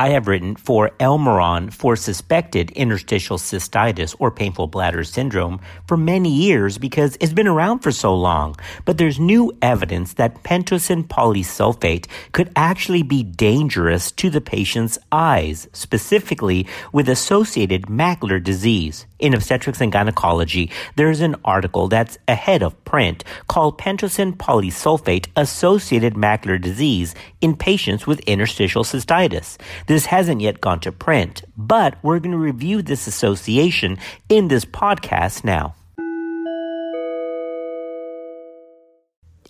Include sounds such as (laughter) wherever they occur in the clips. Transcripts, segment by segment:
I have written for Elmiron for suspected interstitial cystitis or painful bladder syndrome for many years because it's been around for so long. But there's new evidence that pentosan polysulfate could actually be dangerous to the patient's eyes, specifically with associated macular disease. In Obstetrics and Gynecology, there's an article that's ahead of print called Pentosan Polysulfate Associated Macular Disease in Patients with Interstitial Cystitis. This hasn't yet gone to print, but we're going to review this association in this podcast now.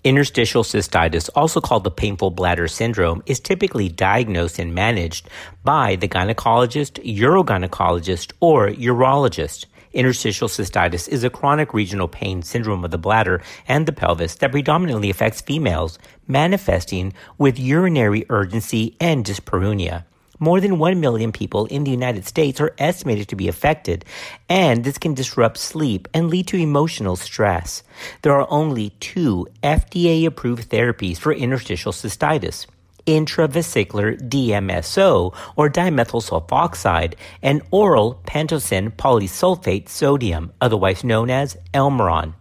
Interstitial cystitis, also called the painful bladder syndrome, is typically diagnosed and managed by the gynecologist, urogynecologist, or urologist. Interstitial cystitis is a chronic regional pain syndrome of the bladder and the pelvis that predominantly affects females, manifesting with urinary urgency and dyspareunia. More than 1 million people in the United States are estimated to be affected, and this can disrupt sleep and lead to emotional stress. There are only two FDA approved therapies for interstitial cystitis intravesicular DMSO or dimethyl sulfoxide and oral pentosan polysulfate sodium, otherwise known as Elmiron.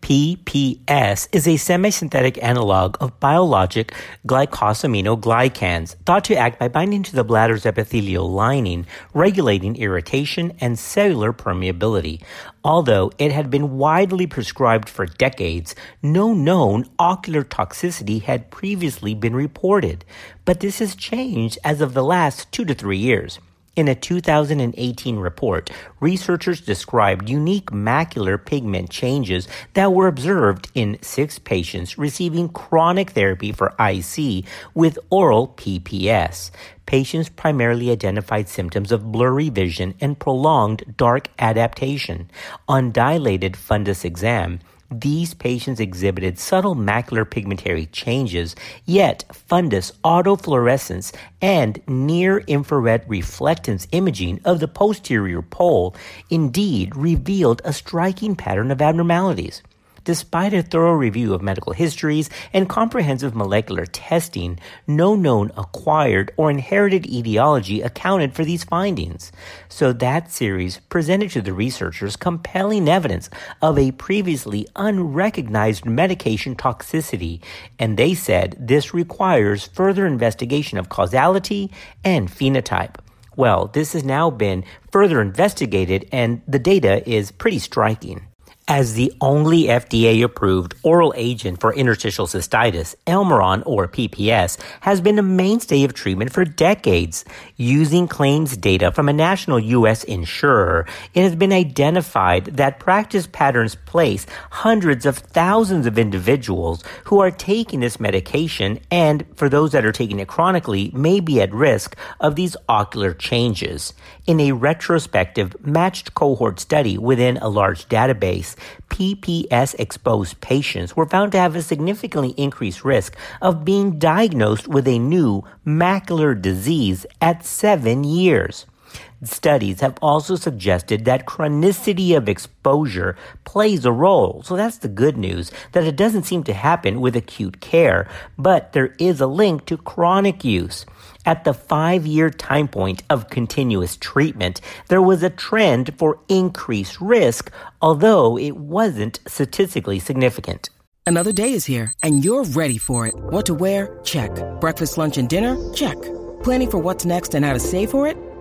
PPS is a semisynthetic analog of biologic glycosaminoglycans thought to act by binding to the bladder's epithelial lining, regulating irritation and cellular permeability. Although it had been widely prescribed for decades, no known ocular toxicity had previously been reported. But this has changed as of the last two to three years. In a 2018 report, researchers described unique macular pigment changes that were observed in six patients receiving chronic therapy for IC with oral PPS. Patients primarily identified symptoms of blurry vision and prolonged dark adaptation. On dilated fundus exam, these patients exhibited subtle macular pigmentary changes, yet fundus autofluorescence and near infrared reflectance imaging of the posterior pole indeed revealed a striking pattern of abnormalities. Despite a thorough review of medical histories and comprehensive molecular testing, no known acquired or inherited etiology accounted for these findings. So that series presented to the researchers compelling evidence of a previously unrecognized medication toxicity, and they said this requires further investigation of causality and phenotype. Well, this has now been further investigated, and the data is pretty striking. As the only FDA approved oral agent for interstitial cystitis, Elmiron or PPS has been a mainstay of treatment for decades. Using claims data from a national U.S. insurer, it has been identified that practice patterns place hundreds of thousands of individuals who are taking this medication and for those that are taking it chronically may be at risk of these ocular changes. In a retrospective matched cohort study within a large database, PPS exposed patients were found to have a significantly increased risk of being diagnosed with a new macular disease at seven years. Studies have also suggested that chronicity of exposure plays a role. So that's the good news that it doesn't seem to happen with acute care, but there is a link to chronic use. At the five year time point of continuous treatment, there was a trend for increased risk, although it wasn't statistically significant. Another day is here, and you're ready for it. What to wear? Check. Breakfast, lunch, and dinner? Check. Planning for what's next and how to save for it?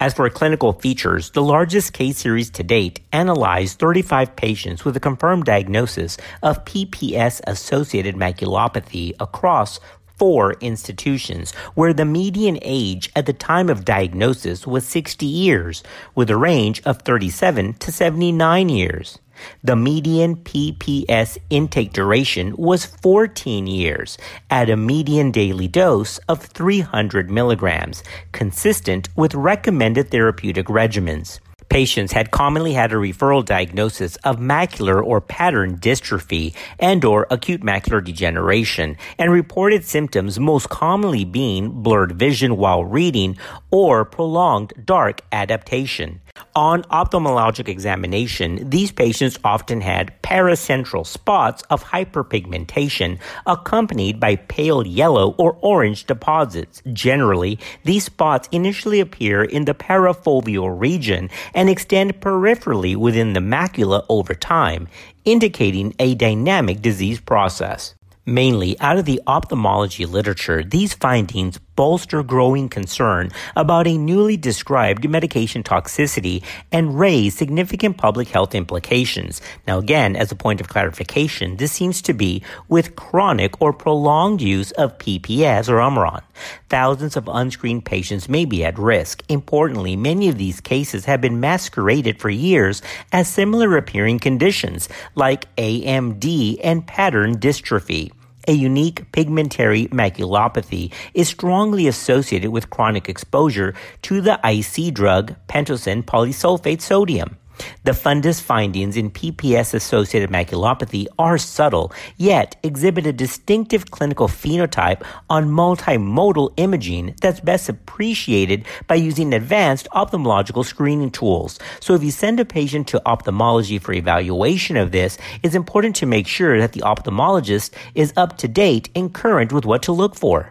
As for clinical features, the largest case series to date analyzed 35 patients with a confirmed diagnosis of PPS associated maculopathy across four institutions where the median age at the time of diagnosis was 60 years with a range of 37 to 79 years. The median PPS intake duration was 14 years at a median daily dose of 300 milligrams, consistent with recommended therapeutic regimens. Patients had commonly had a referral diagnosis of macular or pattern dystrophy and or acute macular degeneration and reported symptoms most commonly being blurred vision while reading or prolonged dark adaptation. On ophthalmologic examination, these patients often had paracentral spots of hyperpigmentation accompanied by pale yellow or orange deposits. Generally, these spots initially appear in the parafoveal region and extend peripherally within the macula over time, indicating a dynamic disease process. Mainly out of the ophthalmology literature, these findings bolster growing concern about a newly described medication toxicity and raise significant public health implications. Now, again, as a point of clarification, this seems to be with chronic or prolonged use of PPS or Elmiron. Thousands of unscreened patients may be at risk. Importantly, many of these cases have been masqueraded for years as similar appearing conditions like AMD and pattern dystrophy a unique pigmentary maculopathy is strongly associated with chronic exposure to the IC drug pentosan polysulfate sodium. The fundus findings in PPS associated maculopathy are subtle, yet exhibit a distinctive clinical phenotype on multimodal imaging that's best appreciated by using advanced ophthalmological screening tools. So if you send a patient to ophthalmology for evaluation of this, it's important to make sure that the ophthalmologist is up to date and current with what to look for.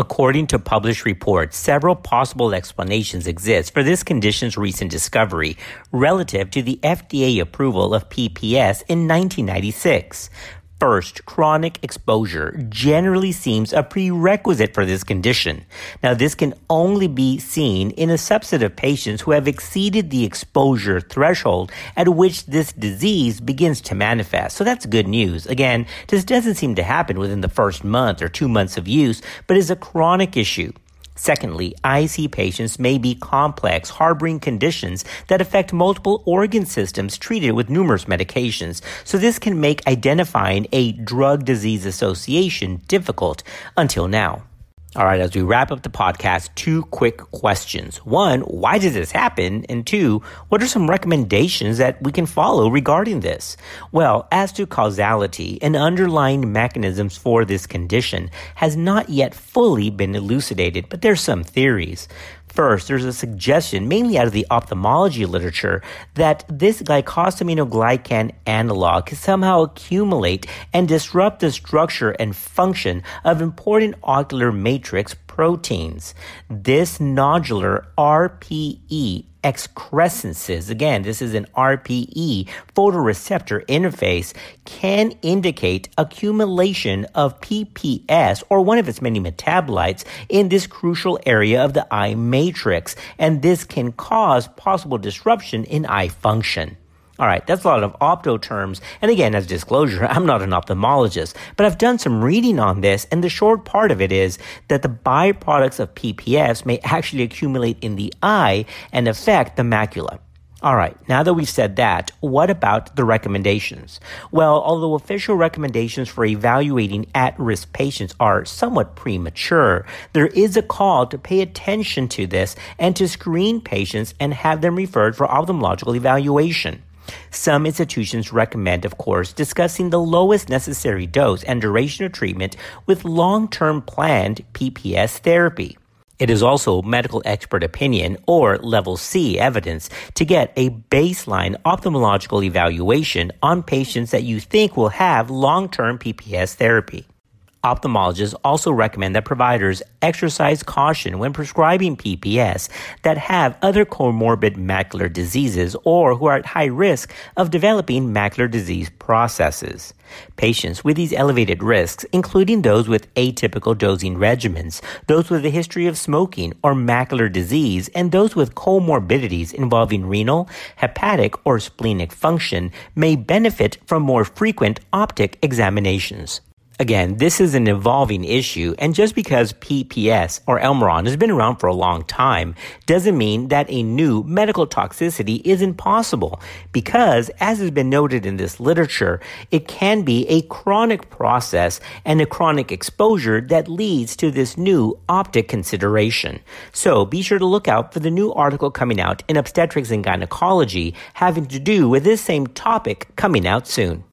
According to published reports, several possible explanations exist for this condition's recent discovery relative to the FDA approval of PPS in 1996. First, chronic exposure generally seems a prerequisite for this condition. Now, this can only be seen in a subset of patients who have exceeded the exposure threshold at which this disease begins to manifest. So that's good news. Again, this doesn't seem to happen within the first month or two months of use, but is a chronic issue. Secondly, IC patients may be complex, harboring conditions that affect multiple organ systems treated with numerous medications. So this can make identifying a drug disease association difficult until now. All right, as we wrap up the podcast, two quick questions. One, why did this happen? And two, what are some recommendations that we can follow regarding this? Well, as to causality and underlying mechanisms for this condition has not yet fully been elucidated, but there's some theories. First, there's a suggestion, mainly out of the ophthalmology literature, that this glycosaminoglycan analog can somehow accumulate and disrupt the structure and function of important ocular matrix proteins. This nodular RPE excrescences, again, this is an RPE photoreceptor interface, can indicate accumulation of PPS or one of its many metabolites in this crucial area of the eye matrix. And this can cause possible disruption in eye function. All right, that's a lot of opto terms. And again, as disclosure, (laughs) I'm not an ophthalmologist, but I've done some reading on this. And the short part of it is that the byproducts of PPS may actually accumulate in the eye and affect the macula. All right, now that we've said that, what about the recommendations? Well, although official recommendations for evaluating at risk patients are somewhat premature, there is a call to pay attention to this and to screen patients and have them referred for ophthalmological evaluation. Some institutions recommend, of course, discussing the lowest necessary dose and duration of treatment with long term planned PPS therapy. It is also medical expert opinion or level C evidence to get a baseline ophthalmological evaluation on patients that you think will have long term PPS therapy. Ophthalmologists also recommend that providers exercise caution when prescribing PPS that have other comorbid macular diseases or who are at high risk of developing macular disease processes. Patients with these elevated risks, including those with atypical dosing regimens, those with a history of smoking or macular disease, and those with comorbidities involving renal, hepatic, or splenic function, may benefit from more frequent optic examinations. Again, this is an evolving issue, and just because PPS or Elmiron has been around for a long time doesn't mean that a new medical toxicity isn't possible. Because, as has been noted in this literature, it can be a chronic process and a chronic exposure that leads to this new optic consideration. So be sure to look out for the new article coming out in Obstetrics and Gynecology having to do with this same topic coming out soon.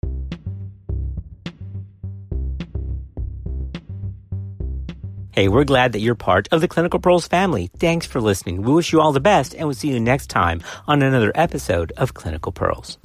Hey, we're glad that you're part of the Clinical Pearls family. Thanks for listening. We wish you all the best, and we'll see you next time on another episode of Clinical Pearls.